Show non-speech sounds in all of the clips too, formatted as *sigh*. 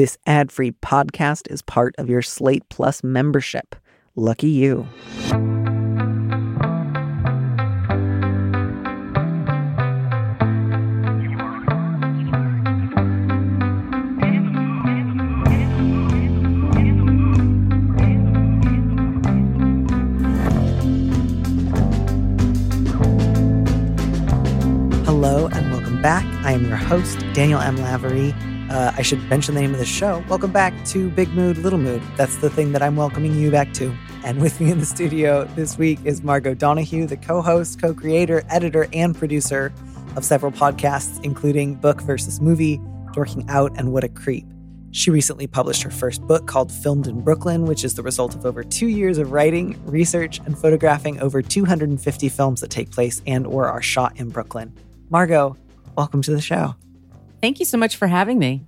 This ad free podcast is part of your Slate Plus membership. Lucky you. Hello and welcome back. I am your host, Daniel M. Lavery. Uh, I should mention the name of the show. Welcome back to Big Mood, Little Mood. That's the thing that I'm welcoming you back to. And with me in the studio this week is Margo Donohue, the co host, co creator, editor, and producer of several podcasts, including Book versus Movie, Dorking Out, and What a Creep. She recently published her first book called Filmed in Brooklyn, which is the result of over two years of writing, research, and photographing over 250 films that take place and or are shot in Brooklyn. Margot, welcome to the show. Thank you so much for having me.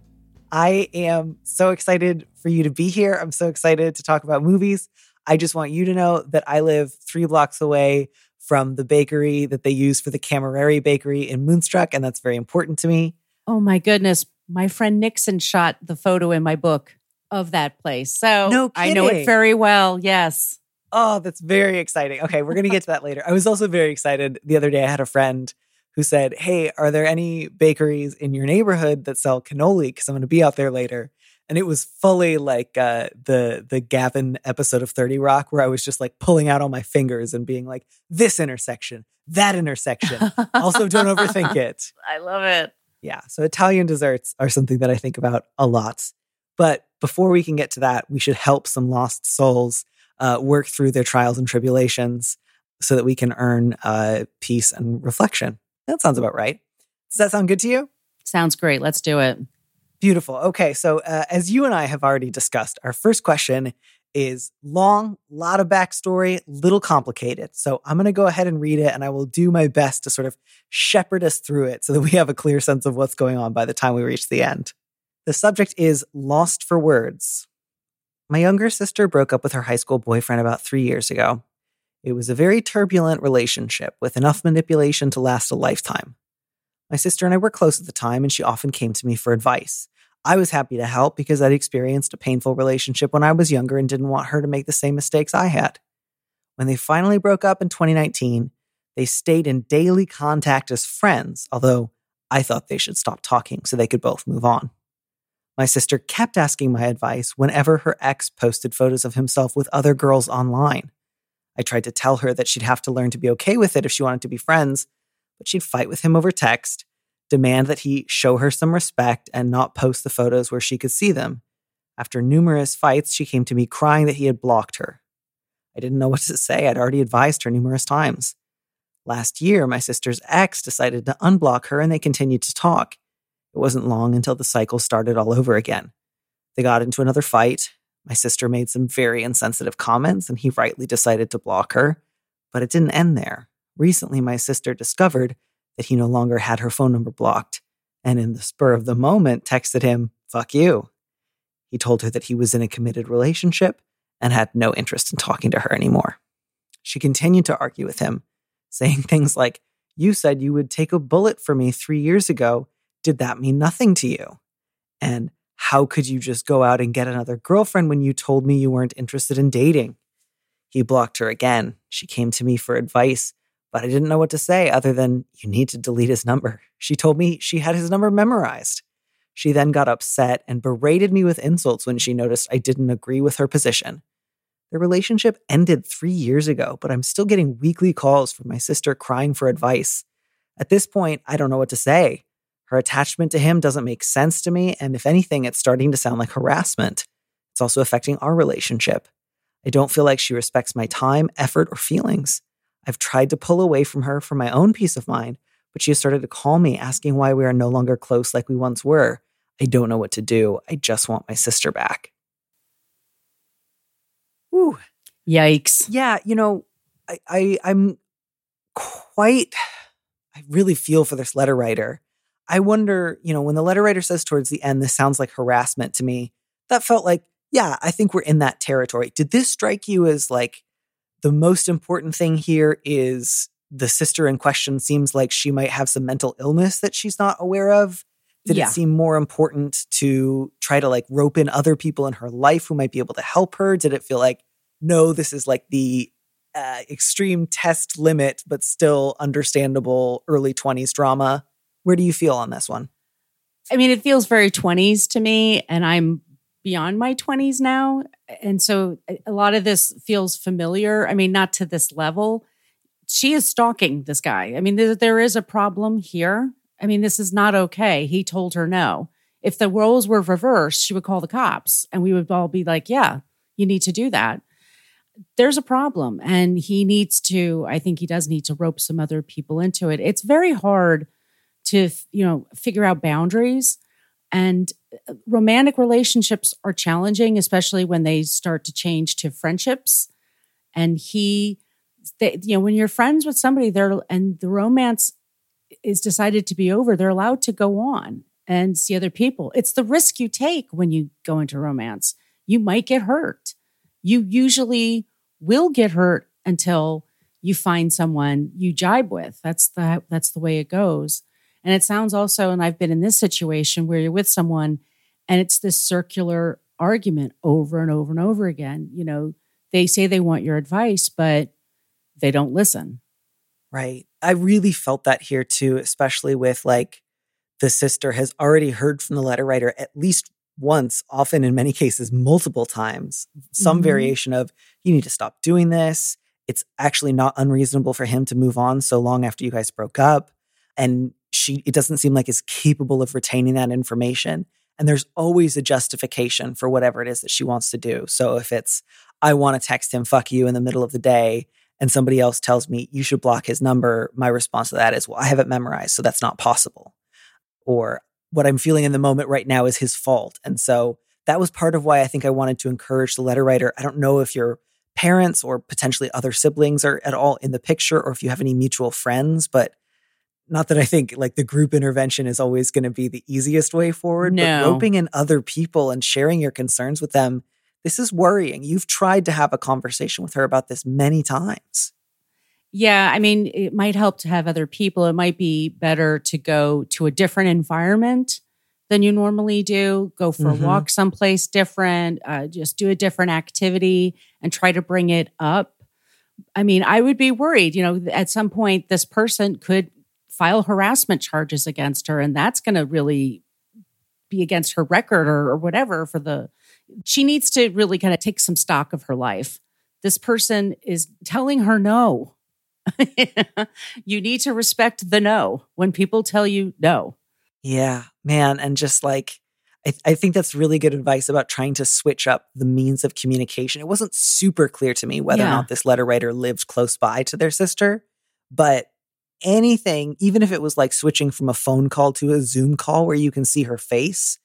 I am so excited for you to be here. I'm so excited to talk about movies. I just want you to know that I live three blocks away from the bakery that they use for the Cammareri Bakery in Moonstruck, and that's very important to me. Oh my goodness. My friend Nixon shot the photo in my book of that place. So No I know it very well. Yes. Oh, that's very exciting. Okay, we're going to get to that later. I was also very excited. The other day, I had a friend who said, Hey, are there any bakeries in your neighborhood that sell cannoli? Because I'm going to be out there later. And it was fully like uh, the the Gavin episode of 30 Rock, where I was just like pulling out all my fingers and being like, this intersection, that intersection. also, don't overthink it. *laughs* I love it. Yeah. So Italian desserts are something that I think about a lot. But before we can get to that, we should help some lost souls uh, work through their trials and tribulations so that we can earn uh, peace and reflection. That sounds about right. Does that sound good to you? Sounds great. Let's do it. Beautiful. Okay. So, uh, as you and I have already discussed, our first question is long, a lot of backstory, little complicated. So, I'm going to go ahead and read it and I will do my best to sort of shepherd us through it so that we have a clear sense of what's going on by the time we reach the end. The subject is Lost for Words. My younger sister broke up with her high school boyfriend about three years ago. It was a very turbulent relationship with enough manipulation to last a lifetime. My sister and I were close at the time, and she often came to me for advice. I was happy to help because I'd experienced a painful relationship when I was younger and didn't want her to make the same mistakes I had. When they finally broke up in 2019, they stayed in daily contact as friends, although I thought they should stop talking so they could both move on. My sister kept asking my advice whenever her ex posted photos of himself with other girls online. I tried to tell her that she'd have to learn to be okay with it if she wanted to be friends, but she'd fight with him over text, demand that he show her some respect and not post the photos where she could see them. After numerous fights, she came to me crying that he had blocked her. I didn't know *laughs* what to say. I'd already advised her numerous times. Last year, my sister's ex decided to unblock her and they continued to talk. It wasn't long until the cycle started all over again. They got into another fight. My sister made some very insensitive comments and he rightly decided to block her. But it didn't end there. Recently, my sister discovered that he no longer had her phone number blocked and, in the spur of the moment, texted him, fuck you. He told her that he was in a committed relationship and had no interest in talking to her anymore. She continued to argue with him, saying things like, You said you would take a bullet for me three years ago. Did that mean nothing to you? And how could you just go out and get another girlfriend when you told me you weren't interested in dating? He blocked her again. She came to me for advice, but I didn't know what to say other than, You need to delete his number. She told me she had his number memorized. She then got upset and berated me with insults when she noticed I didn't agree with her position. The relationship ended three years ago, but I'm still getting weekly calls from my sister crying for advice. At this point, I don't know what to say. Her attachment to him doesn't make sense to me, and if anything, it's starting to sound like harassment. It's also affecting our relationship. I don't feel like she respects my time, effort, or feelings. I've tried to pull away from her for my own peace of mind, but she has started to call me asking why we are no longer close like we once were. I don't know what to do. I just want my sister back. Whew. Yikes. Yeah, you know, I, I I'm quite I really feel for this letter writer. I wonder, you know, when the letter writer says towards the end, this sounds like harassment to me, that felt like, yeah, I think we're in that territory. Did this strike you as like the most important thing here is the sister in question seems like she might have some mental illness that she's not aware of? Did Yeah. it seem more important to try to like rope in other people in her life who might be able to help her? Did it feel like, no, this is like the uh, extreme test limit, but still understandable early 20s drama? Where do you feel on this one? I mean, it feels very 20s to me, and I'm beyond my 20s now. And so a- lot of this feels familiar. I mean, not to this level. She is stalking this guy. I mean, there, there is a problem here. I mean, this is not okay. He told her no. If the roles were reversed, she would call the cops and we would all be like, yeah, you need to do that. There's a problem. And he needs to, I think he does need to rope some other people into it. It's very hard to, you know, figure out boundaries. And uh, romantic relationships are challenging, especially when they start to change to friendships. And he, they, you know, when you're friends with somebody there and the romance is decided to be over, they're allowed to go on and see other people. It's the risk you take when you go into romance. You might get hurt. You usually will get hurt until you find someone you jibe with. That's the that's the way it goes. And it sounds also, and I've been in this situation where you're with someone and it's this circular argument over and over and over again. You know, they say they want your advice, but they don't listen. Right. I really felt that here too, especially with like the sister has already heard from the letter writer at least once, often in many cases, multiple times, some Mhm. variation of, you need to stop doing this. It's actually not unreasonable for him to move on so long after you guys broke up. And she, it doesn't seem like is capable of retaining that information. And there's always a justification for whatever it is that she wants to do. So if it's, I want to text him, fuck you in the middle of the day, and somebody else tells me you should block his number, my response to that is, well, I have it memorized, so that's not possible. Or what I'm feeling in the moment right now is his fault. And so that was part of why I think I wanted to encourage the letter writer. I don't know if your parents or potentially other siblings are at all in the picture or if you have any mutual friends, but not that I think like the group intervention is always going to be the easiest way forward, No. but roping in other people and sharing your concerns with them, this is worrying. You've tried to have a conversation with her about this many times. Yeah, I mean, it might help to have other people. It might be better to go to a different environment than you normally do. Go for Mhm. a walk someplace different, uh, just do a different activity and try to bring it up. I mean, I would be worried, you know, at some point this person could file harassment charges against her, and that's going to really be against her record or, or whatever for the. She needs to really kind of take some stock of her life. This person is telling her no. *laughs* you need to respect the no when people tell you no. Yeah, man. And just like, I, I think that's really good advice about trying to switch up the means of communication. It wasn't super clear to me whether or not this letter writer lived close by to their sister, but anything, even if it was like switching from a phone call to a Zoom call where you can see her face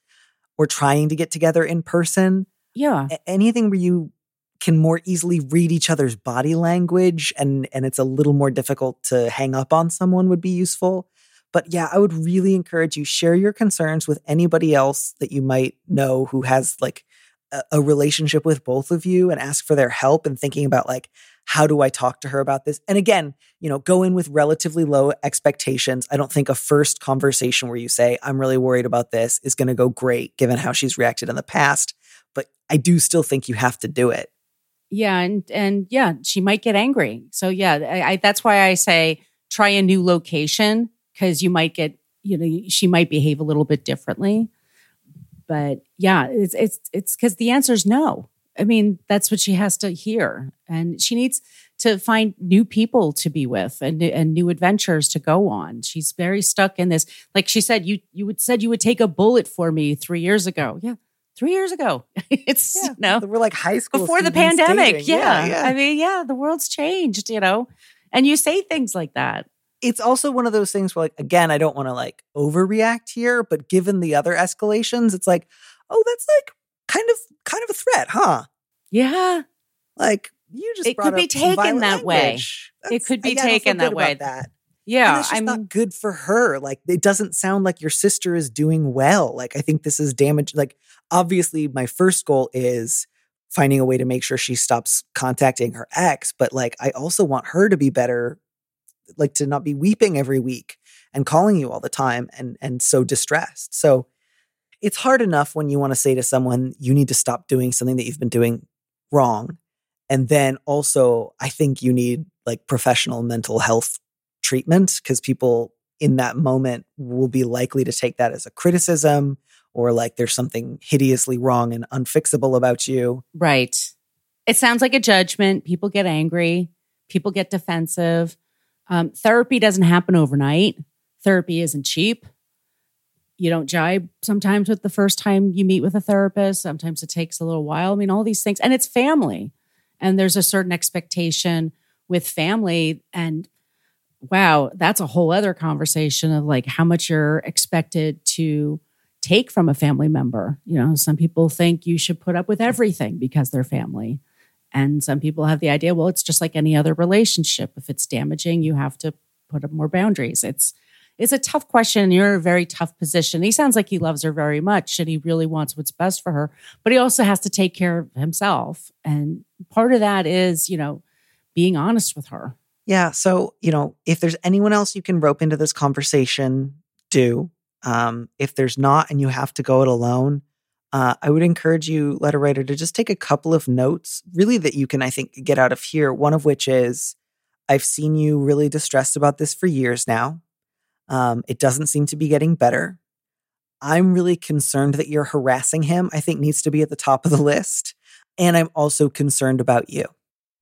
or trying to get together in person, Yeah. anything where you can more easily read each other's body language and and it's a little more difficult to hang up on someone would be useful but yeah i would really encourage you share your concerns with anybody else that you might know who has like a, relationship with both of you and ask for their help and thinking about like how do i talk to her about this and again you know go in with relatively low expectations i don't think a first conversation where you say i'm really worried about this is going to go great given how she's reacted in the past but i do still think you have to do it Yeah. And, and yeah, she might get angry. So yeah, I, I, that's why I say try a new location because you might get, you know, she might behave a little bit differently. But yeah, it's, it's, it's because the answer is no. I mean, that's what she has to hear. And she needs to find new people to be with and, and new adventures to go on. She's very stuck in this. Like she said, you, you would said you would take a bullet for me three years ago. Yeah. Three years ago. *laughs* it's, you know, we're like high school before the pandemic. dating. Yeah. I mean, yeah, the world's changed, you know, and you say things like that. It's also one of those things where like again i don't want to like overreact here but given the other escalations it's like oh that's like kind of kind of a threat huh Yeah. like you just It could be taken that way. language. It could be yeah, I don't feel taken that way. that and Yeah. that's I'm not good for her like it doesn't sound like your sister is doing well like i think this is damage like obviously my first goal is finding a way to make sure she stops contacting her ex but like i also want her to be better like to not be weeping every week and calling you all the time and and so distressed. So it's hard enough when you want to say to someone you need to stop doing something that you've been doing wrong. And then also I think you need like professional mental health treatment because people in that moment will be likely to take that as a criticism or like there's something hideously wrong and unfixable about you. Right. It sounds like a judgment. People get angry, people get defensive. Um, therapy doesn't happen overnight. Therapy isn't cheap. You don't jibe sometimes with the first time you meet with a therapist. Sometimes it takes a little while. I mean, all these things, and it's family. And there's a certain expectation with family. And wow, that's a whole other conversation of like how much you're expected to take from a family member. You know, some people think you should put up with everything because they're family. And some people have the idea, well, it's just like any other relationship. If it's damaging, you have to put up more boundaries. It's it's a tough question. You're in a very tough position. He sounds like he loves her very much and he really wants what's best for her, but he also has to take care of himself. And part of that is, you know, being honest with her. Yeah. So, you know, if there's anyone else you can rope into this conversation, do. Um, if there's not and you have to go it alone, uh, I would encourage you, letter writer, to just take a couple of notes, really, that you can, I think, get out of here. One of which is I've seen you really distressed about this for years now. Um, it doesn't seem to be getting better. I'm really concerned that you're harassing him, I think needs to be at the top of the list. And I'm also concerned about you.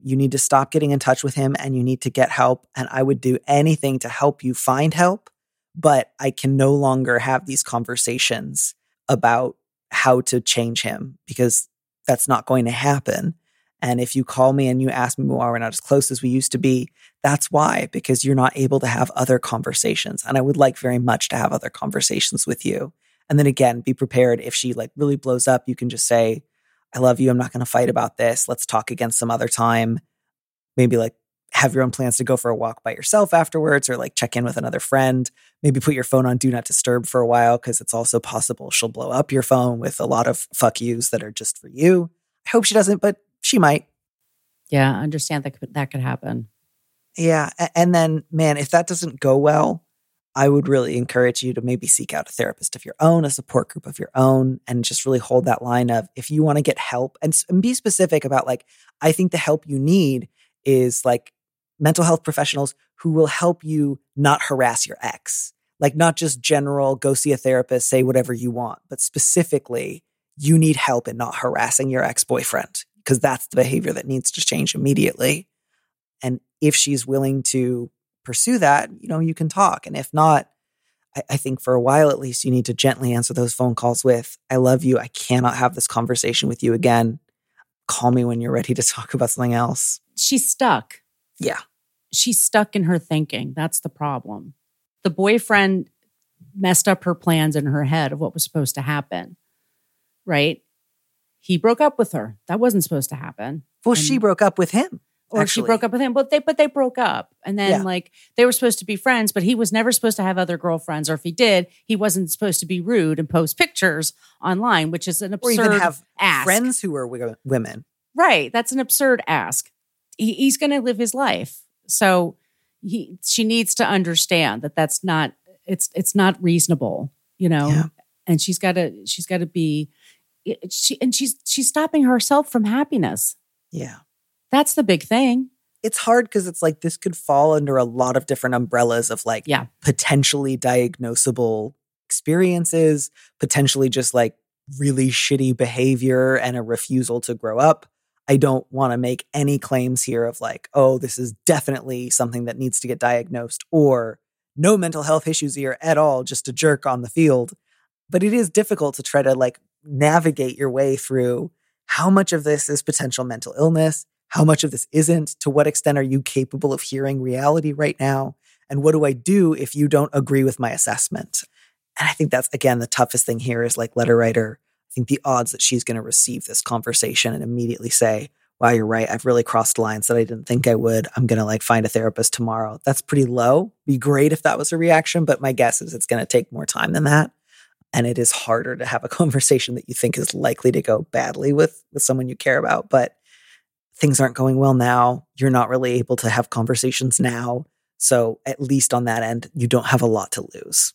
You need to stop getting in touch with him and you need to get help. And I would do anything to help you find help but I can no longer have these conversations about how to change him because that's not going to happen. And if you call me and you ask me why we're not as close as we used to be, that's why, because you're not able to have other conversations. And I would like very much to have other conversations with you. And then again, be prepared if she like really blows up, you can just say, I love you. I'm not going to fight about this. Let's talk again some other time. Maybe like have your own plans to go for a walk by yourself afterwards or like check in with another friend. Maybe put your phone on do not disturb for a while because it's also possible she'll blow up your phone with a lot of fuck yous that are just for you. I hope she doesn't, but she might. Yeah, I understand that could, that could happen. Yeah. And then, man, if that doesn't go well, I would really encourage you to maybe seek out a therapist of your own, a support group of your own, and just really hold that line of if you want to get help and, and be specific about, like, I think the help you need is like mental health professionals who will help you not harass your ex. Like, not just general, go see a therapist, say whatever you want, but specifically, you need help in not harassing your ex boyfriend because that's the behavior that needs to change immediately. And if she's willing to pursue that, you know, you can talk. And if not, I, I, think for a while at least, you need to gently answer those phone calls with, I love you. I cannot have this conversation with you again. Call me when you're ready to talk about something else. She's stuck. Yeah. She's stuck in her thinking. That's the problem. The boyfriend messed up her plans in her head of what was supposed to happen. Right? He broke up with her. That wasn't supposed to happen. Well, and, she broke up with him. Or actually. she broke up with him, but they but they broke up. And then yeah. like they were supposed to be friends, but he was never supposed to have other girlfriends, or if he did, he wasn't supposed to be rude and post pictures online, which is an absurd or even have ask. friends who are women. Right. That's an absurd ask he, he's going to live his life. So he she needs to understand that that's not it's it's not reasonable, you know. Yeah. And she's got to she's got to be she and she's she's stopping herself from happiness. Yeah. That's the big thing. It's hard because it's like this could fall under a lot of different umbrellas of like yeah. potentially diagnosable experiences, potentially just like really shitty behavior and a refusal to grow up. I don't want to make any claims here of like, oh, this is definitely something that needs to get diagnosed or no mental health issues here at all, just a jerk on the field. But it is difficult to try to like navigate your way through how much of this is potential mental illness, how much of this isn't, to what extent are you capable of hearing reality right now? And what do I do if you don't agree with my assessment? And I think that's again the toughest thing here is like letter writer think the odds that she's going to receive this conversation and immediately say, wow, you're right. I've really crossed lines that I didn't think I would. I'm going to like find a therapist tomorrow. That's pretty low. Be great if that was a reaction, but my guess is it's going to take more time than that. And it is harder to have a *laughs* conversation that you think is likely to go badly with, with someone you care about. But things aren't going well now. You're not really able to have conversations now. So at least on that end, you don't have a lot to lose.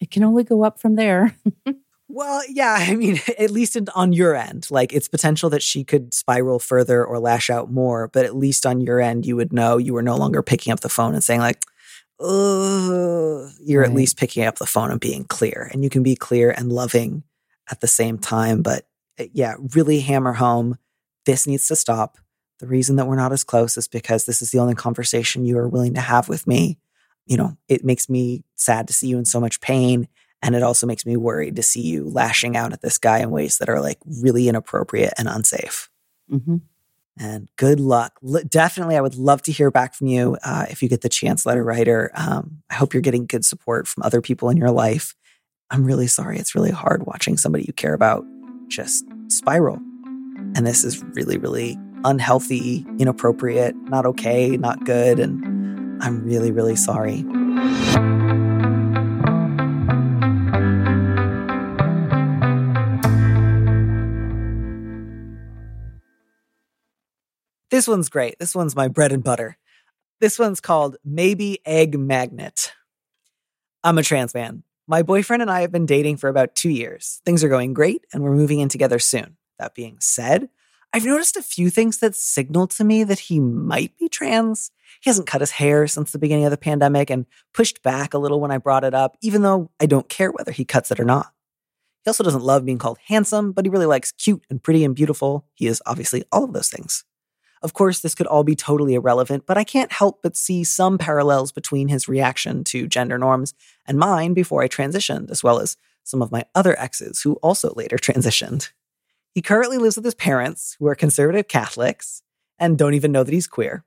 It can only go up from there. *laughs* Well, yeah, *laughs* I mean, at least on your end, like it's potential that she could spiral further or lash out more, but at least on your end, you would know you were no longer picking up the phone and saying, like, Ugh. you're right. at least picking up the phone and being clear. And you can be clear and loving at the same time. But eh, yeah, really hammer home this needs to stop. The reason that we're not as close is because this is the only conversation you are willing to have with me. You know, it makes me sad to see you in so much pain and it also makes me worried to see you lashing out at this guy in ways that are like really inappropriate and unsafe. Mm-hmm. And good luck. L- definitely, I would love to hear back from you uh, if you get the chance, letter writer. Um, I hope you're getting good support from other people in your life. I'm really sorry. It's really hard watching somebody you care about just spiral. And this is really, really unhealthy, inappropriate, not okay, not good. And I'm really, really sorry. This one's great. This one's my bread and butter. This one's called Maybe Egg Magnet. I'm a trans man. My boyfriend and I have been dating for about two years. Things are going great, and we're moving in together soon. That being said, I've noticed a few things that signal to me that he might be trans. He hasn't cut his hair since the beginning of the pandemic and pushed back a little when I brought it up, even though I don't care whether he cuts it or not. He also doesn't love being called handsome, but he really likes cute and pretty and beautiful. He is obviously all of those things. Of course, this could all be totally irrelevant, but I can't help but see some parallels between his reaction to gender norms and mine before I transitioned, as well as some of my other exes who also later *laughs* transitioned. He currently lives with his parents, who are conservative Catholics and don't even know that he's queer,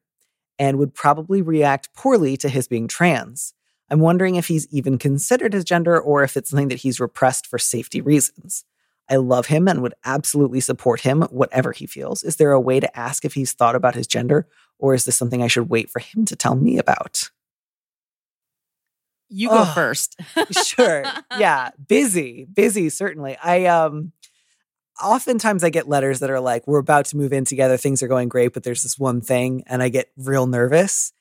and would probably react poorly to his being trans. I'm wondering if he's even considered his gender or if it's something that he's repressed for safety reasons. I love him and would absolutely support him, whatever he feels. Is there a way to ask if he's thought about his gender, or is this something I should wait for him to tell me about? You go oh, first. sure. *laughs* Yeah. Busy, busy, certainly. I, um, oftentimes I get letters that are like, we're about to move in together, things are going great, but there's this one thing, and I get real nervous.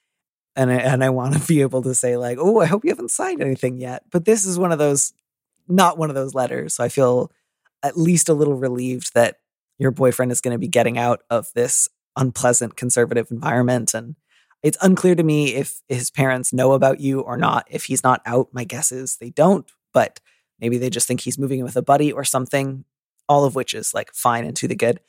And I, and I want to be able to say, like, oh, I hope you haven't signed anything yet. But this is one of those, not one of those letters. So I feel at least a little relieved that your boyfriend is going to be getting out of this unpleasant conservative environment. And it's unclear to me if his parents know about you or not. If he's not out, my guess is they don't, but maybe they just think he's moving in with a buddy or something, all of which is like fine and to the good.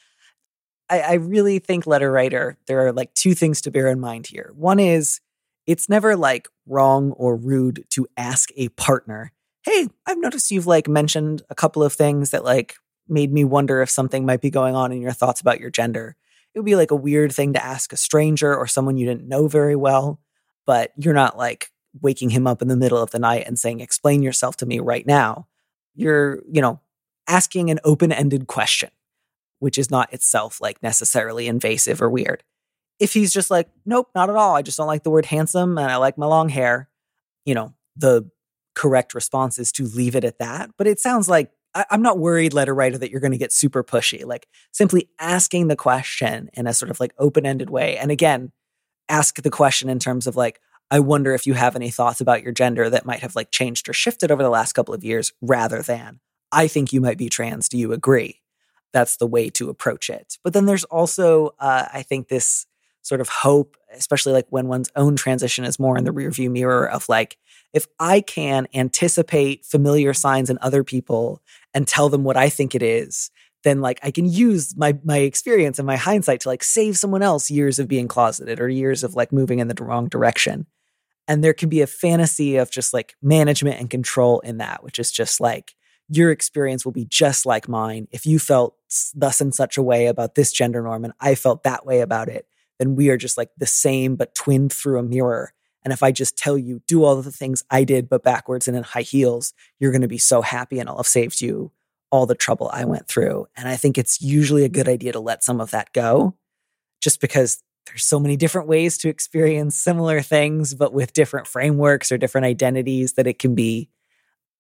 I, I really think, letter writer, there are like two things to bear in mind here. One is it's never like wrong or rude to ask a partner hey, I've noticed you've like mentioned a couple of things that like made me wonder if something might be going on in your thoughts about your gender. It would be like a weird thing to ask a stranger or someone you didn't know very well, but you're not like waking him up in the middle of the night and saying, explain yourself to me right now. You're, you know, asking an open ended question, which is not itself like necessarily invasive or weird. If he's just like, nope, not at all. I just don't like the word handsome and I like my long hair, you know, the correct response is to leave it at that. But it sounds like I, am not worried, letter writer, that you're going to get super pushy. Like simply asking the question in a sort of like open ended way. And again, ask the question in terms of like, I wonder if you have any thoughts about your gender that might have like changed or shifted over the last couple of years rather than, I think you might be trans. Do you agree? That's the way to approach it. But then there's also, uh, I think, this sort of hope, especially like when one's own transition is more in the rearview mirror of like, if I can anticipate familiar signs in other people and tell them what I think it is, then like I can use my my experience and my hindsight to like save someone else years of being closeted or years of like moving in the wrong direction. And there can be a fantasy of just like management and control in that, which is just like your experience will be just like mine. If you felt thus in such a way about this gender norm and I felt that way about it, then we are just like the same but twinned through a mirror. And if I just tell you, do all of the things I did, but backwards and in high heels, you're going to be so happy and I'll have saved you all the trouble I went through. And I think it's usually a good idea to let some of that go just because there's so many different ways to experience similar things, but with different frameworks or different identities that it can be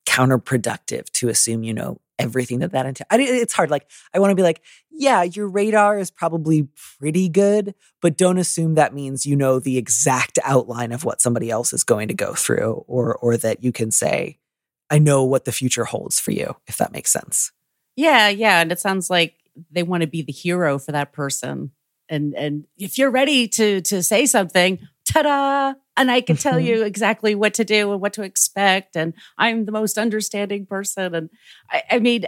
counterproductive to assume you know everything that that entails. It's hard. Like, I want to be like, yeah, your radar is probably pretty good, but don't assume that means you know the exact outline of what somebody else is going to go through, or or that you can say, I know what the future holds for you, if that makes sense. Yeah, yeah, and it sounds like they want to be the hero for that person. And and if you're ready to to say something, ta-da, and I can tell you exactly what to do and what to expect. And I'm the most understanding person. And I, I mean,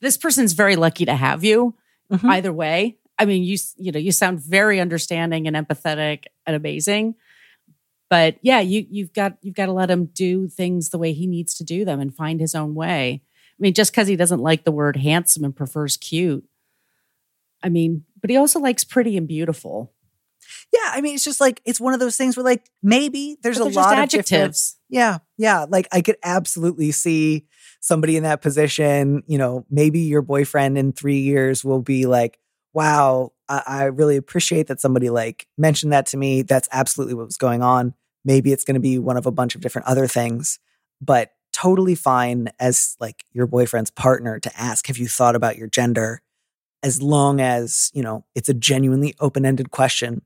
this person's very lucky to have you mm-hmm. either way. I mean, you you know, you sound very understanding and empathetic and amazing. But yeah, you you've got you've got to let him do things the way he needs to do them and find his own way. I mean, just because he doesn't like the word handsome and prefers cute. I mean, but he also likes pretty and beautiful. Yeah, I mean, it's just like it's one of those things where like maybe there's a lot of adjectives. Yeah, yeah. Like I could absolutely see somebody in that position. You know, maybe your boyfriend in three years will be like, "Wow, I, I really appreciate that somebody like mentioned that to me. That's absolutely what was going on." Maybe it's going to be one of a bunch of different other things, but totally fine as like your boyfriend's partner to ask, "Have you thought about your gender?" As long as you know it's a genuinely open-ended question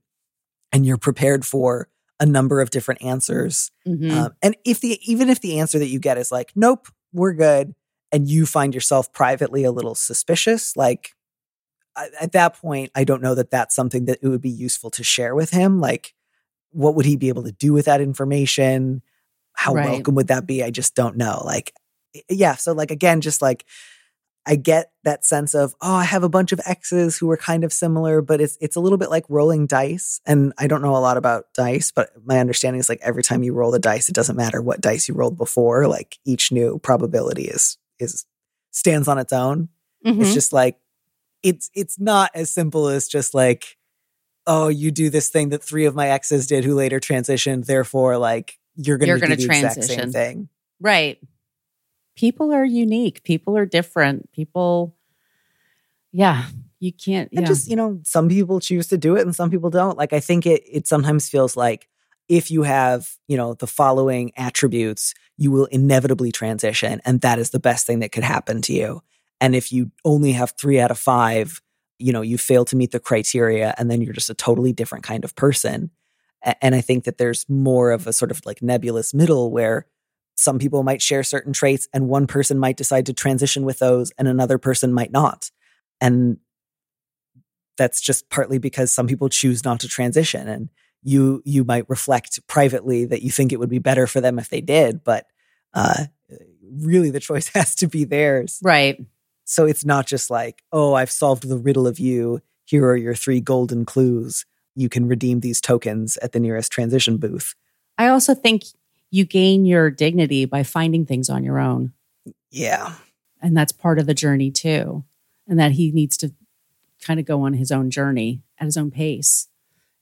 and you're prepared for a number of different answers. Mm-hmm. Um, and if the even if the answer that you get is like, nope, we're good, and you find yourself privately a little suspicious, like at that point, I don't know that that's something that it would be useful to share with him. Like, what would he be able to do with that information? How right. welcome would that be? I just don't know. Like, yeah. So, like, again, just like I get that sense of, oh, I have a bunch of exes who are kind of similar, but it's it's a little bit like rolling dice. And I don't know a lot about dice, but my understanding is like every time you roll the dice, it doesn't matter what dice you rolled before. Like each new probability is is stands on its own. Mm-hmm. It's just like it's it's not as simple as just like, oh, you do this thing that three of my exes did who later transitioned, therefore, like you're gonna, you're gonna do the transition. exact same thing. Right people are unique. People are different. People, yeah, you can't. And just, you know, some people choose to do it and some people don't. Like, I think it, it sometimes feels like if you have, you know, the following attributes, you will inevitably transition. And that is the best thing that could happen to you. And if you only have three out of five, you know, you fail to meet the criteria and then you're just a totally different kind of person. And I think that there's more of a sort of like nebulous middle where some people might share certain traits and one person might decide to transition with those and another person might not. And that's just partly because some people choose not to transition and you you might reflect privately that you think it would be better for them if they did, but uh, really the choice *laughs* has to be theirs. Right. So it's not just like, oh, I've solved the riddle of you. Here are your three golden clues. You can redeem these tokens at the nearest transition booth. I also think you gain your dignity by finding things on your own. Yeah. And that's part of the journey too. And that he needs to kind of go on his own journey at his own pace.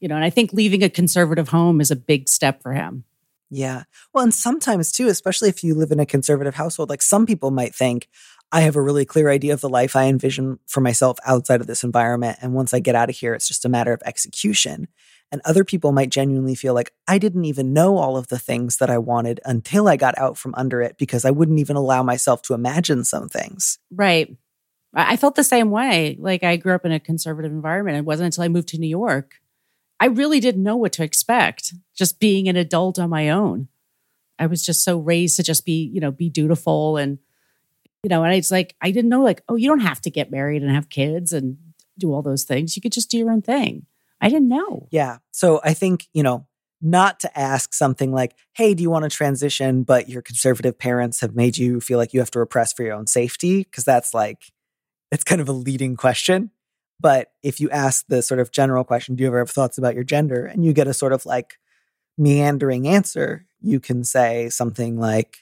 You know, and I think leaving a conservative home is a big step for him. Yeah. Well, and sometimes too, especially if you live in a conservative household, like some people might think, I have a really clear idea of the life I envision for myself outside of this environment. And once I get out of here, it's just a matter of execution. And other people might genuinely feel like I didn't even know all of the things that I wanted until I got out from under it because I wouldn't even allow myself to imagine some things. Right. I felt the same way. Like I grew up in a conservative environment. It wasn't until I moved to New York. I really didn't know what to expect just being an adult on my own. I was just so raised to just be, you know, be dutiful and, you know, and it's like, I didn't know, like, oh, you don't have to get married and have kids and do all those things. You could just do your own thing. I didn't know. Yeah. So I think, you know, not to ask something like, hey, do you want to transition? But your conservative parents have made you feel like you have to repress for your own safety. Cause that's like, it's kind of a leading question. But if you ask the sort of general question, do you ever have thoughts about your gender? And you get a sort of like meandering answer, you can say something like,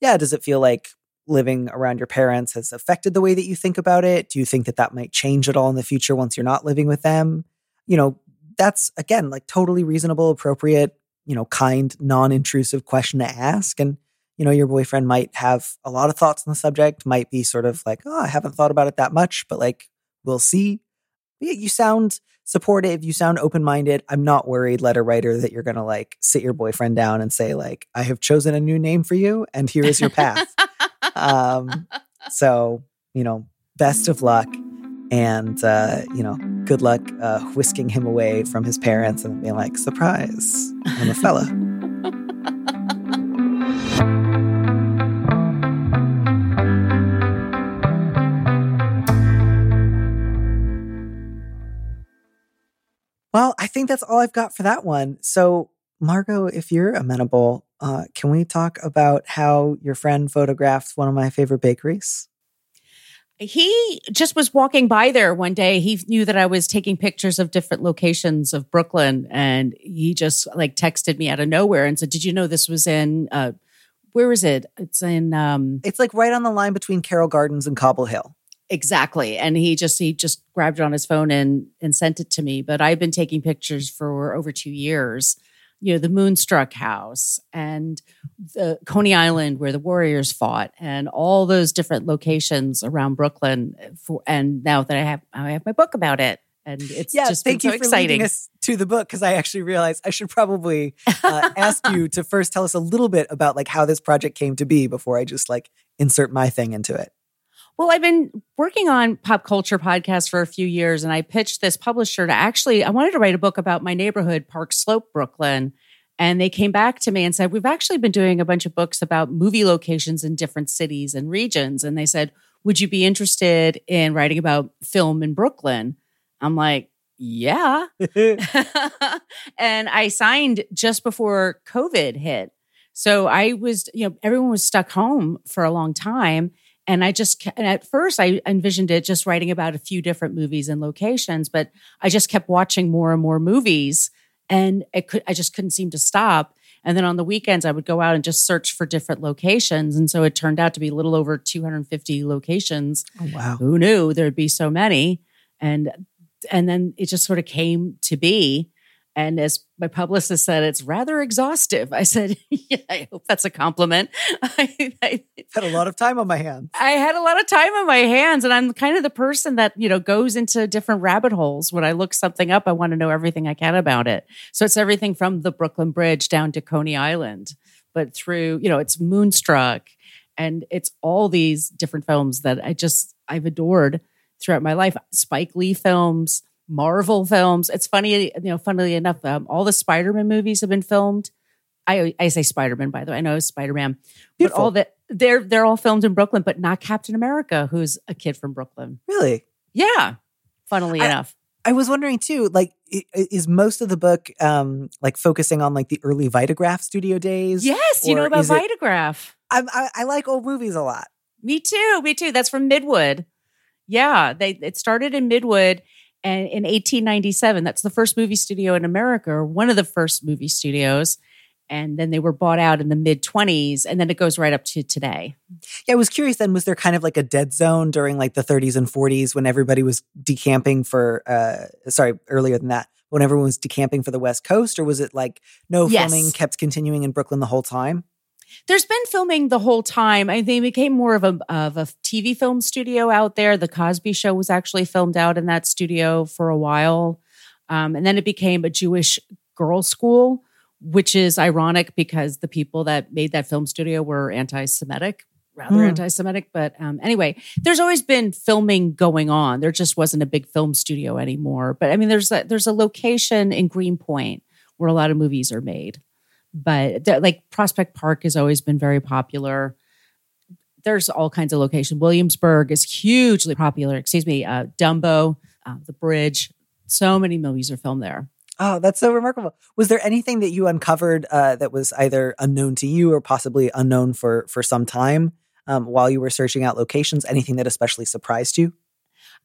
yeah, does it feel like living around your parents has affected the way that you think about it? Do you think that that might change at all in the future once you're not living with them? You know, that's again like totally reasonable, appropriate, you know, kind, non intrusive question to ask. And, you know, your boyfriend might have a lot of thoughts on the subject, might be sort of like, oh, I haven't thought about it that much, but like, we'll see. But yeah, you sound supportive, you sound open minded. I'm not worried, letter writer, that you're going to like sit your boyfriend down and say, like, I have chosen a new name for you and here is your path. um, *laughs* so you know, best of luck. And, uh, you know, good luck uh, whisking him away from his parents and being like, surprise, I'm a fella. Well, I think that's all I've got for that one. So, Margo, if you're amenable, uh, can we talk about how your friend photographed one of my favorite bakeries? He just was walking by there one day. He knew that I was taking pictures of different locations of Brooklyn, and he just like texted me out of nowhere and said, "Did you know this was in? Uh, where is it? It's in. Um, It's like right on the line between Carroll Gardens and Cobble Hill. Exactly. And he just he just grabbed it on his phone and and sent it to me. But I've been taking pictures for over two years. You know, the Moonstruck House and the Coney Island where the Warriors fought and all those different locations around Brooklyn for and now that I have I have my book about it. And it's Yeah, just thank been you so for exciting. leading us to the book because I actually realized I should probably uh, *laughs* ask you to first tell us a little bit about like how this project came to be before I just like insert my thing into it. Well, I've been working on pop culture podcasts for a few years, and I pitched this publisher to actually, I wanted to write a book about my neighborhood, Park Slope, Brooklyn. And they came back to me and said, We've actually been doing a bunch of books about movie locations in different cities and regions. And they said, Would you be interested in writing about film in Brooklyn? I'm like, Yeah. *laughs* *laughs* and I signed just before COVID hit. So I was, you know, everyone was stuck home for a long time. And I just, and at first I envisioned it just writing about a few different movies and locations, but I just kept watching more and more movies and it could, I just couldn't seem to stop. And then on the weekends, I would go out and just search for different locations. And so it turned out to be a little over 250 locations oh, wow. who knew there'd be so many and and then it just sort of came to be and as my publicist said it's rather exhaustive. I said *laughs* yeah i hope that's a compliment. *laughs* I, I, Had a lot of time on my hands. I had a lot of time on my hands and i'm kind of the person that you know goes into different rabbit holes. When i look something up i want to know everything i can about it. So it's everything from the brooklyn bridge down to coney island but through you know it's moonstruck and it's all these different films that i just i've adored throughout my life. Spike lee films marvel films it's funny you know funnily enough um, all the spider-man movies have been filmed i i say spider-man by the way i know it's spider-man but all that they're they're all filmed in brooklyn but not captain america who's a kid from brooklyn Really? yeah funnily I- enough I was wondering too, like, is most of the book um like focusing on like the early Vitagraph studio days? yes you know about it- vitagraph I, I, I like old movies a lot. Me too. Me too. That's from Midwood. Yeah, they it started in Midwood and in 1897. That's the first movie studio in America, or one of the first movie studios. And then they were bought out in the mid 20s, and then it goes right up to today. Yeah, I was curious then, was there kind of like a dead zone during like the 30s and 40s when everybody was decamping for, uh, sorry, earlier than that, when everyone was decamping for the West Coast? Or was it like no Yes. filming kept continuing in Brooklyn the whole time? There's been filming the whole time. I they became more of a of a TV film studio out there. The Cosby Show was actually filmed out in that studio for a while, um, and then it became a Jewish girls' school, which is ironic because the people that made that film studio were anti-Semitic, rather Hmm. anti-Semitic. But um, anyway, there's always been filming going on. There just wasn't a big film studio anymore. But I mean, there's a, there's a location in Greenpoint where a lot of movies are made but like Prospect Park has always been very popular. There's all kinds of location. Williamsburg is hugely popular. Excuse me, uh, Dumbo, uh, the bridge. So many movies are filmed there. Oh, that's so remarkable. Was there anything that you uncovered uh, that was either unknown to you or possibly unknown for for some time um, while you were searching out locations? Anything that especially surprised you?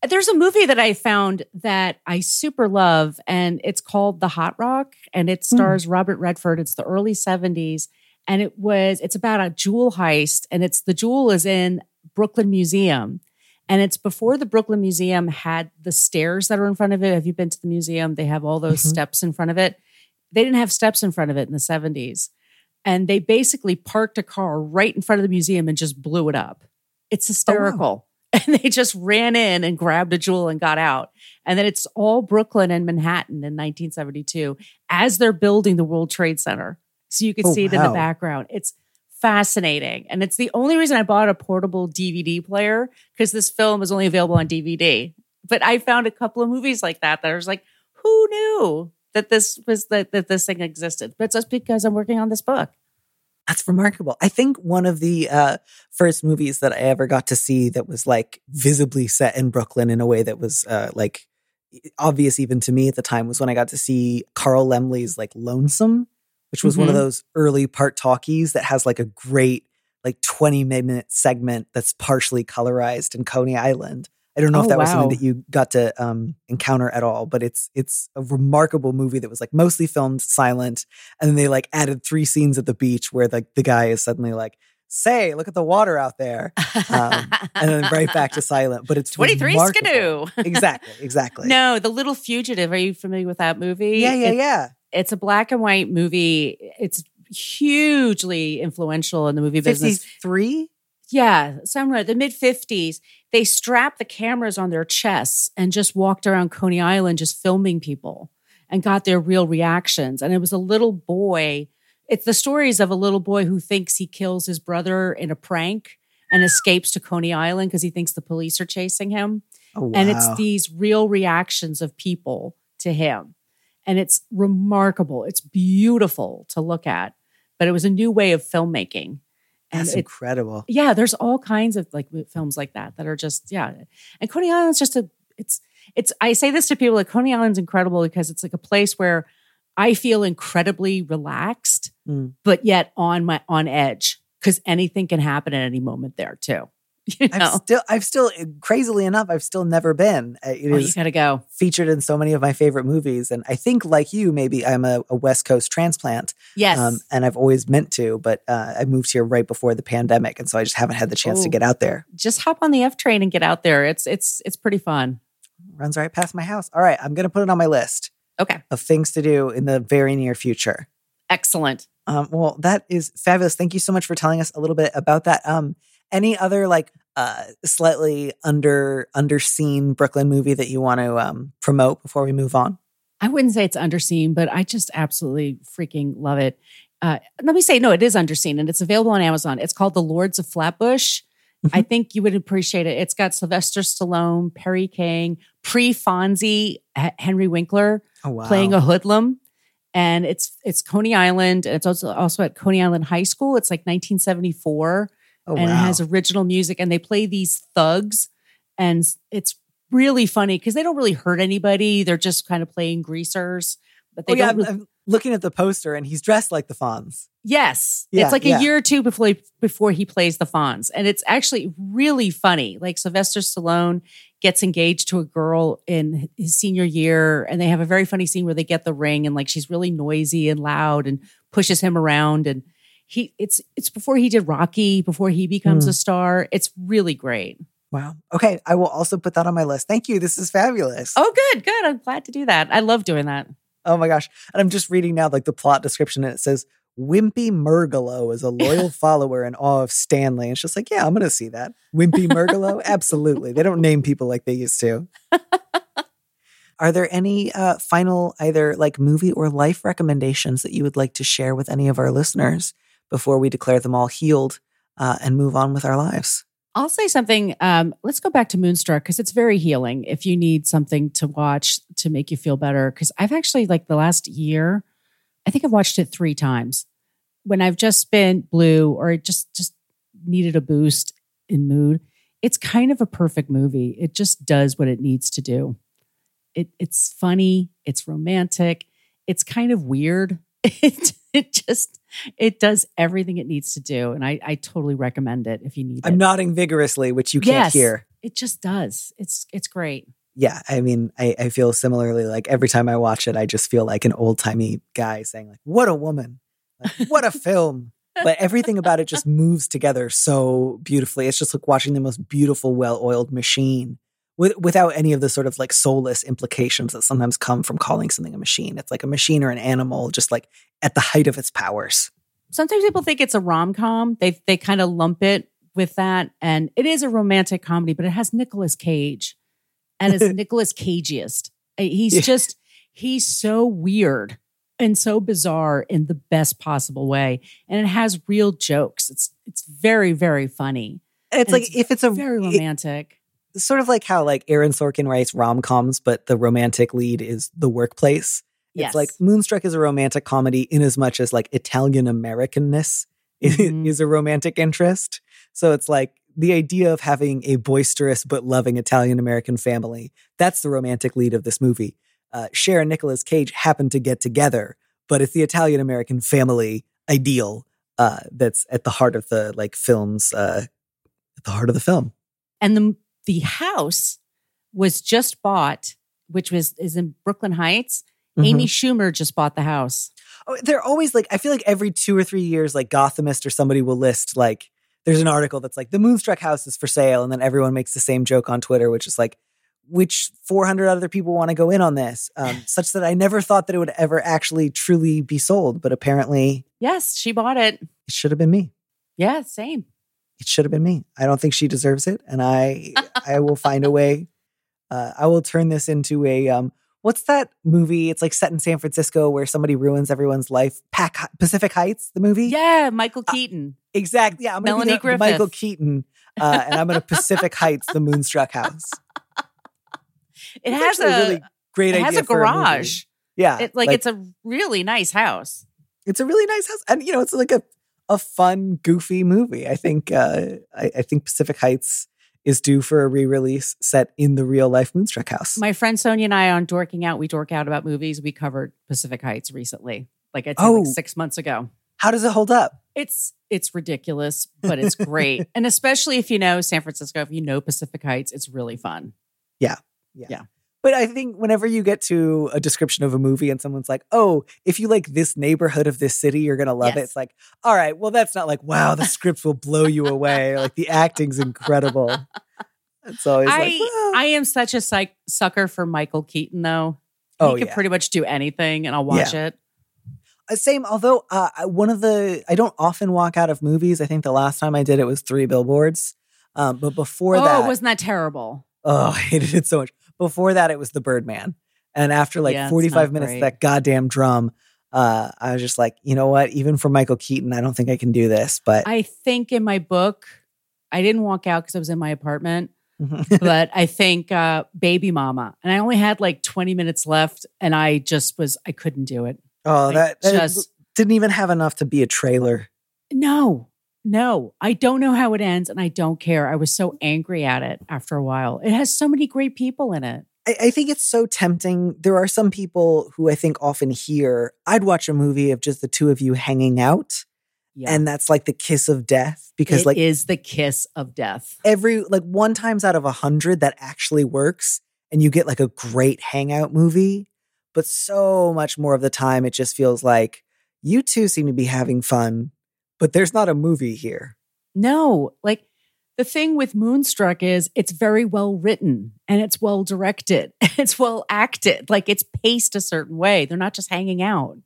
There's a movie that I found that I super love, and it's called The Hot Rock, and it stars Robert Redford. It's the early 70s, and it was it's about a jewel heist, and it's the jewel is in Brooklyn Museum. And it's before the Brooklyn Museum had the stairs that are in front of it. Have you been to the museum? They have all those Mhm. steps in front of it. They didn't have steps in front of it in the 70s. And they basically parked a car right in front of the museum and just blew it up. It's hysterical. *laughs* And they just ran in and grabbed a jewel and got out. And then it's all Brooklyn and Manhattan in 1972 as they're building the World Trade Center. So you can Oh, see it in the background. It's fascinating. And it's the only reason I bought a portable DVD player because this film is only available on DVD. But I found a couple of movies like that that I was like, who knew that this was that, that this thing existed? But it's just because I'm working on this book. That's remarkable. I think one of the uh, first movies that I ever got to see that was like visibly set in Brooklyn in a way that was uh, like obvious even to me at the time was when I got to see Carl Laemmle's like Lonesome, which was mm-hmm. one of mm-hmm. those early part talkies that has like a great like 20 minute segment that's partially colorized in Coney Island. I don't know oh, if that wow. was something that you got to um, encounter at all, but it's it's a remarkable movie that was like mostly filmed silent, and then they like added three scenes at the beach where like the guy is suddenly like, "Say, look at the water out there," um, and then right back to silent. But it's twenty three skidoo. exactly, exactly. No, The Little Fugitive. Are you familiar with that movie? Yeah, yeah, yeah. It's a black and white movie. It's hugely influential in the movie business. Three. Yeah, somewhere the mid 50s, they strapped the cameras on their chests and just walked around Coney Island just filming people and got their real reactions. And it was a little boy. It's the stories of a little boy who thinks he kills his brother in a prank and escapes to Coney Island because he thinks the police are chasing him. Oh, wow. And it's these real reactions of people to him. And it's remarkable. It's beautiful to look at, but it was a new way of filmmaking and That's it, incredible. Yeah, there's all kinds of like films like that that are just yeah. And Coney Island's just a it's it's I say this to people like Coney Island's incredible because it's like a place where I feel incredibly relaxed, mm. but yet on my on edge because anything can happen at any moment there too. *laughs* You know? I've still, I've still, crazily enough, I've still never been. It oh, is gotta go. Featured in so many of my favorite movies, and I think, like you, maybe I'm a, a West Coast transplant. Yes, um, and I've always meant to, but uh, I moved here right before the pandemic, and so I just haven't had the chance Ooh. to get out there. Just hop on the F train and get out there. It's it's it's pretty fun. Runs right past my house. All right, I'm gonna put it on my list. Okay, of things to do in the very near future. Excellent. Um, well, that is fabulous. Thank you so much for telling us a little bit about that. Um, any other like uh, slightly under underseen Brooklyn movie that you want to um, promote before we move on? I wouldn't say it's underseen, but I just absolutely freaking love it. Uh, let me say, no, it is underseen and it's available on Amazon. It's called The Lords of Flatbush. Mm-hmm. I think you would appreciate it. It's got Sylvester Stallone, Perry King, pre Fonzie, Henry Winkler oh, wow. playing a hoodlum. And it's it's Coney Island. And it's also also at Coney Island High School. It's like 1974. Oh, and wow. it has original music and they play these thugs and it's really funny because they don't really hurt anybody they're just kind of playing greasers but they oh, yeah, really- I'm looking at the poster and he's dressed like the Fonz. Yes. Yeah, it's like a year or two before he, before he plays the Fonz. And it's actually really funny. Like Sylvester Stallone gets engaged to a girl in his senior year and they have a very funny scene where they get the ring and like she's really noisy and loud and pushes him around and he it's it's before he did Rocky, before he becomes mm. a star. It's really great. Wow. Okay. I will also put that on my list. Thank you. This is fabulous. Oh, good, good. I'm glad to do that. I love doing that. Oh my gosh. And I'm just reading now like the plot description and it says Wimpy Murgalo is a loyal *laughs* follower in awe of Stanley. And it's just like, yeah, I'm gonna see that. Wimpy Murgalo? *laughs* Absolutely. They don't name people like they used to. *laughs* Are there any uh, final either like movie or life recommendations that you would like to share with any of our listeners? Before we declare them all healed uh, and move on with our lives. I'll say something. Um, let's go back to Moonstruck because it's very healing if you need something to watch to make you feel better. Because I've actually, like the last year, I think I've watched it three times when I've just been blue or just just needed a boost in mood. It's kind of a perfect movie. It just does what it needs to do. It, it's funny. It's romantic. It's kind of weird. *laughs* It, it just it does everything it needs to do and i i totally recommend it if you need i'm nodding vigorously which you can't yes, hear. it just does. It's it's great. Yeah i mean I, I feel similarly like every time i watch it i just feel like an old-timey guy saying like what a woman. Like, what a film. *laughs* But everything about it just moves together so beautifully. It's just like watching the most beautiful well-oiled machine with, without any of the sort of like soulless implications that sometimes come from calling something a machine. It's like a machine or an animal, just like at the height of its powers. Sometimes people think it's a rom com. They they kind of lump it with that, and it is a romantic comedy, but it has Nicolas Cage, and it's *laughs* Nicolas Cageist. Uh, he's yeah. just he's so weird and so bizarre in the best possible way. And it has real jokes. It's it's very, very funny. It's And like if it's a Very it- romantic. Sort of like how like Aaron Sorkin writes rom coms, but the romantic lead is the workplace. yes. It's like Moonstruck is a romantic comedy in as much as like Italian Americanness *laughs* Mhm. is a romantic interest. So it's like the idea of having a boisterous but loving Italian American family. That's the romantic lead of this movie. Uh, Cher and Nicolas Cage happen to get together, but it's the Italian American family ideal uh, that's at the heart of the like film's uh, at the heart of the film. and the the house was just bought, which was is in Brooklyn Heights. Amy Schumer just bought the house. Oh, they're always like I feel like every two or three years, like Gothamist or somebody will list like there's an article that's like the Moonstruck house is for sale, and then everyone makes the same joke on Twitter, which is like which 400 other people want to go in on this, um, *laughs* such that I never thought that it would ever actually truly be sold, but apparently Yes, she bought it. it should have been me. Yeah, same. It should have been me. I don't think she deserves it, and I I will find a way. Uh, I will turn this into a um. What's that movie? It's like set in San Francisco where somebody ruins everyone's life. Pac Pacific Heights, the movie. Yeah, Michael Uh, Keaton. Exactly. Yeah, I'm gonna Melanie the Michael Keaton, uh, and I'm gonna Pacific Heights, the Moonstruck House. *laughs* It It's has a actually really great it idea has a garage. yeah, it, like, it's a really nice house. it's a really nice house, and you know, it's like a a fun, goofy movie. I think uh, I, I think Pacific Heights is due for a re-release set in the real life Moonstruck House. My friend Sonia and I on Dorking Out, we dork out about movies. We covered Pacific Heights recently, like I think Oh. like six months ago. How does it hold up? It's it's ridiculous, but it's great. *laughs* and especially if you know San Francisco, if you know Pacific Heights, it's really fun. But I think whenever you get to a description of a movie and someone's like, "Oh, if you like this neighborhood of this city, you're gonna love it," it's like, "All right, well, that's not like, wow, the *laughs* script will blow you away. Like the acting's incredible." It's always I like, well, I am such a psych- sucker for Michael Keaton, though. oh he could yeah, pretty much do anything, and I'll watch it. Uh, same. Although uh, one of the, I don't often walk out of movies. I think the last time I did it was Three Billboards. Um, but before oh, that, Oh, wasn't that terrible? Oh, *laughs* I hated it so much. Before that, it was the Birdman. And after like Yeah, 45 minutes, great. that goddamn drum, uh, I was just like, you know what? Even for Michael Keaton, I don't think I can do this. But I think in my book, I didn't walk out because I was in my apartment, *laughs* but I think uh, Baby Mama, and I only had like 20 minutes left, and I just was, I couldn't do it. oh, that, that just didn't even have enough to be a trailer. no, no, I don't know how it ends, and I don't care. I was so angry at it after a while. It has so many great people in it. I, I think it's so tempting. There are some people who I think often hear, I'd watch a movie of just the two of you hanging out. Yeah. And that's like the kiss of death because It like is the kiss of death. every like one times out of a hundred that actually works and you get like a great hangout movie but so much more of the time it just feels like you two seem to be having fun but there's not a movie here No, like the thing with Moonstruck is it's very well written and it's well directed. *laughs* It's well acted. Like it's paced a certain way. They're not just hanging out.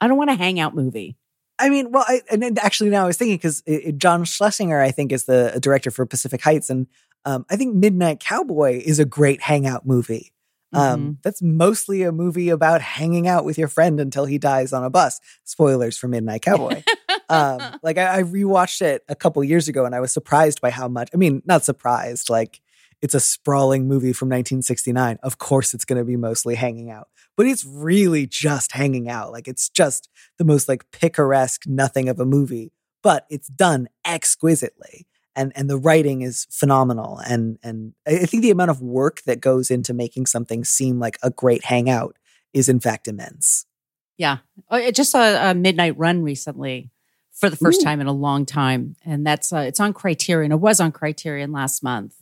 I don't want a hangout movie. i mean well I, and then actually now i was thinking because john schlesinger i think is the director for pacific heights and um, i think midnight cowboy is a great hangout movie Um, That's mostly a movie about hanging out with your friend until he dies on a bus. Spoilers for Midnight Cowboy. *laughs* um, like I, I rewatched it a couple years ago and I was surprised by how much. I mean, not surprised. Like it's a sprawling movie from 1969. Of course, it's going to be mostly hanging out, but it's really just hanging out. Like it's just the most like picaresque nothing of a movie, but it's done exquisitely and and the writing is phenomenal and and I think the amount of work that goes into making something seem like a great hangout is in fact immense. Yeah. Oh, I just saw a midnight run recently for the first Ooh. time in a long time. And that's uh, it's on Criterion. It was on Criterion last month.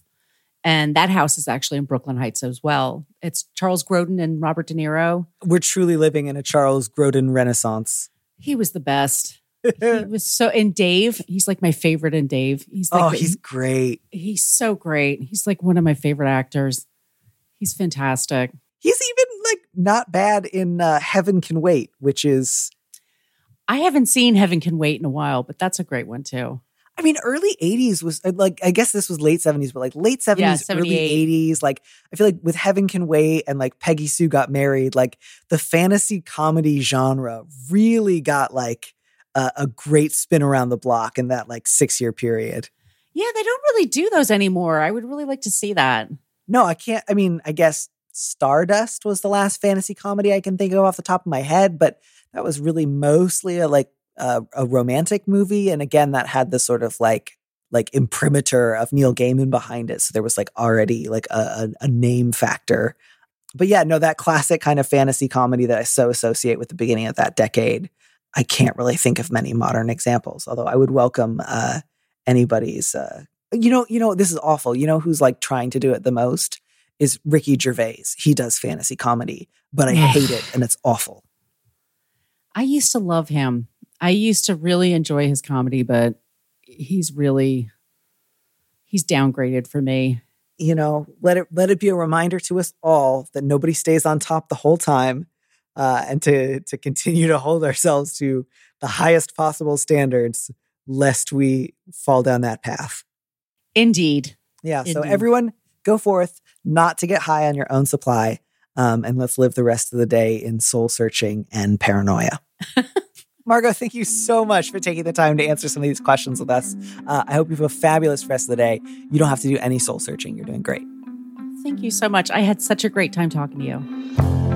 And that house is actually in Brooklyn Heights as well. It's Charles Grodin and Robert De Niro. We're truly living in a Charles Grodin renaissance. He was the best. He *laughs* was so and Dave, he's like my favorite in Dave. He's like oh, he's great. he's so great. He's like one of my favorite actors. He's fantastic. He's even like not bad in uh, Heaven Can Wait, which is I haven't seen Heaven Can Wait in a while, but that's a great one too. I mean, early 80s was uh, like, I guess this was late 70s, but like late 70s, Yeah, early 80s. Like, I feel like with Heaven Can Wait and like Peggy Sue Got Married, like the fantasy comedy genre really got like a, a great spin around the block in that like six year period. Yeah, they don't really do those anymore. I would really like to see that. No, I can't. I mean, I guess Stardust was the last fantasy comedy I can think of off the top of my head, but that was really mostly a like a, a romantic movie, and again, that had the sort of like like imprimatur of Neil Gaiman behind it, so there was like already like a, a, a name factor. But yeah, no, that classic kind of fantasy comedy that I so associate with the beginning of that decade. I can't really think of many modern examples, although I would welcome uh, anybody's. Uh, you know, you know, this is awful. You know who's like trying to do it the most is Ricky Gervais. He does fantasy comedy, but I hate it and it's awful. I used to love him. I used to really enjoy his comedy, but he's really he's downgraded for me. You know, let it let it be a reminder to us all that nobody stays on top the whole time, uh, and to to continue to hold ourselves to the highest possible standards, lest we fall down that path. Indeed. Yeah. So everyone, go forth, not to get high on your own supply, um, and let's live the rest of the day in soul searching and paranoia. Margo, thank you so much for taking the time to answer some of these questions with us. Uh, I hope you have a fabulous rest of the day. You don't have to do any soul searching. You're doing great. Thank you so much. I had such a great time talking to you.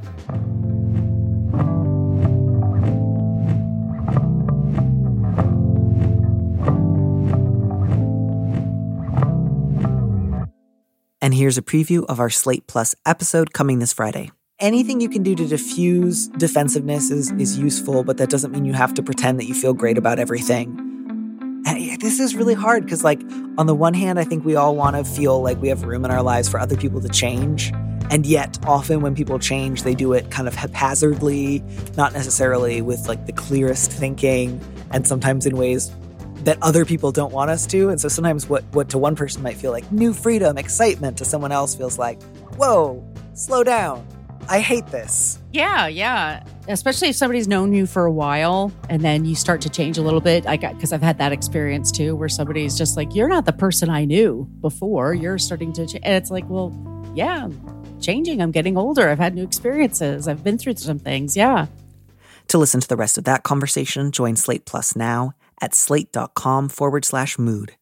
And here's a preview of our Slate Plus episode coming this Friday. Anything you can do to diffuse defensiveness is, is useful, but that doesn't mean you have to pretend that you feel great about everything. And this is really hard because, like, on the one hand, I think we all want to feel like we have room in our lives for other people to change. And yet, often when people change, they do it kind of haphazardly, not necessarily with like the clearest thinking, and sometimes in ways that other people don't want us to. And so sometimes what, what to one person might feel like new freedom, excitement, to someone else feels like, whoa, slow down. I hate this. Yeah, yeah. Especially if somebody's known you for a while and then you start to change a little bit. I got because I've had that experience too, where somebody's just like, "You're not the person I knew before. You're starting to," change. and it's like, "Well, yeah, I'm changing. I'm getting older. I've had new experiences. I've been through some things. Yeah." To listen to the rest of that conversation, join Slate Plus now at slate.com forward slash mood.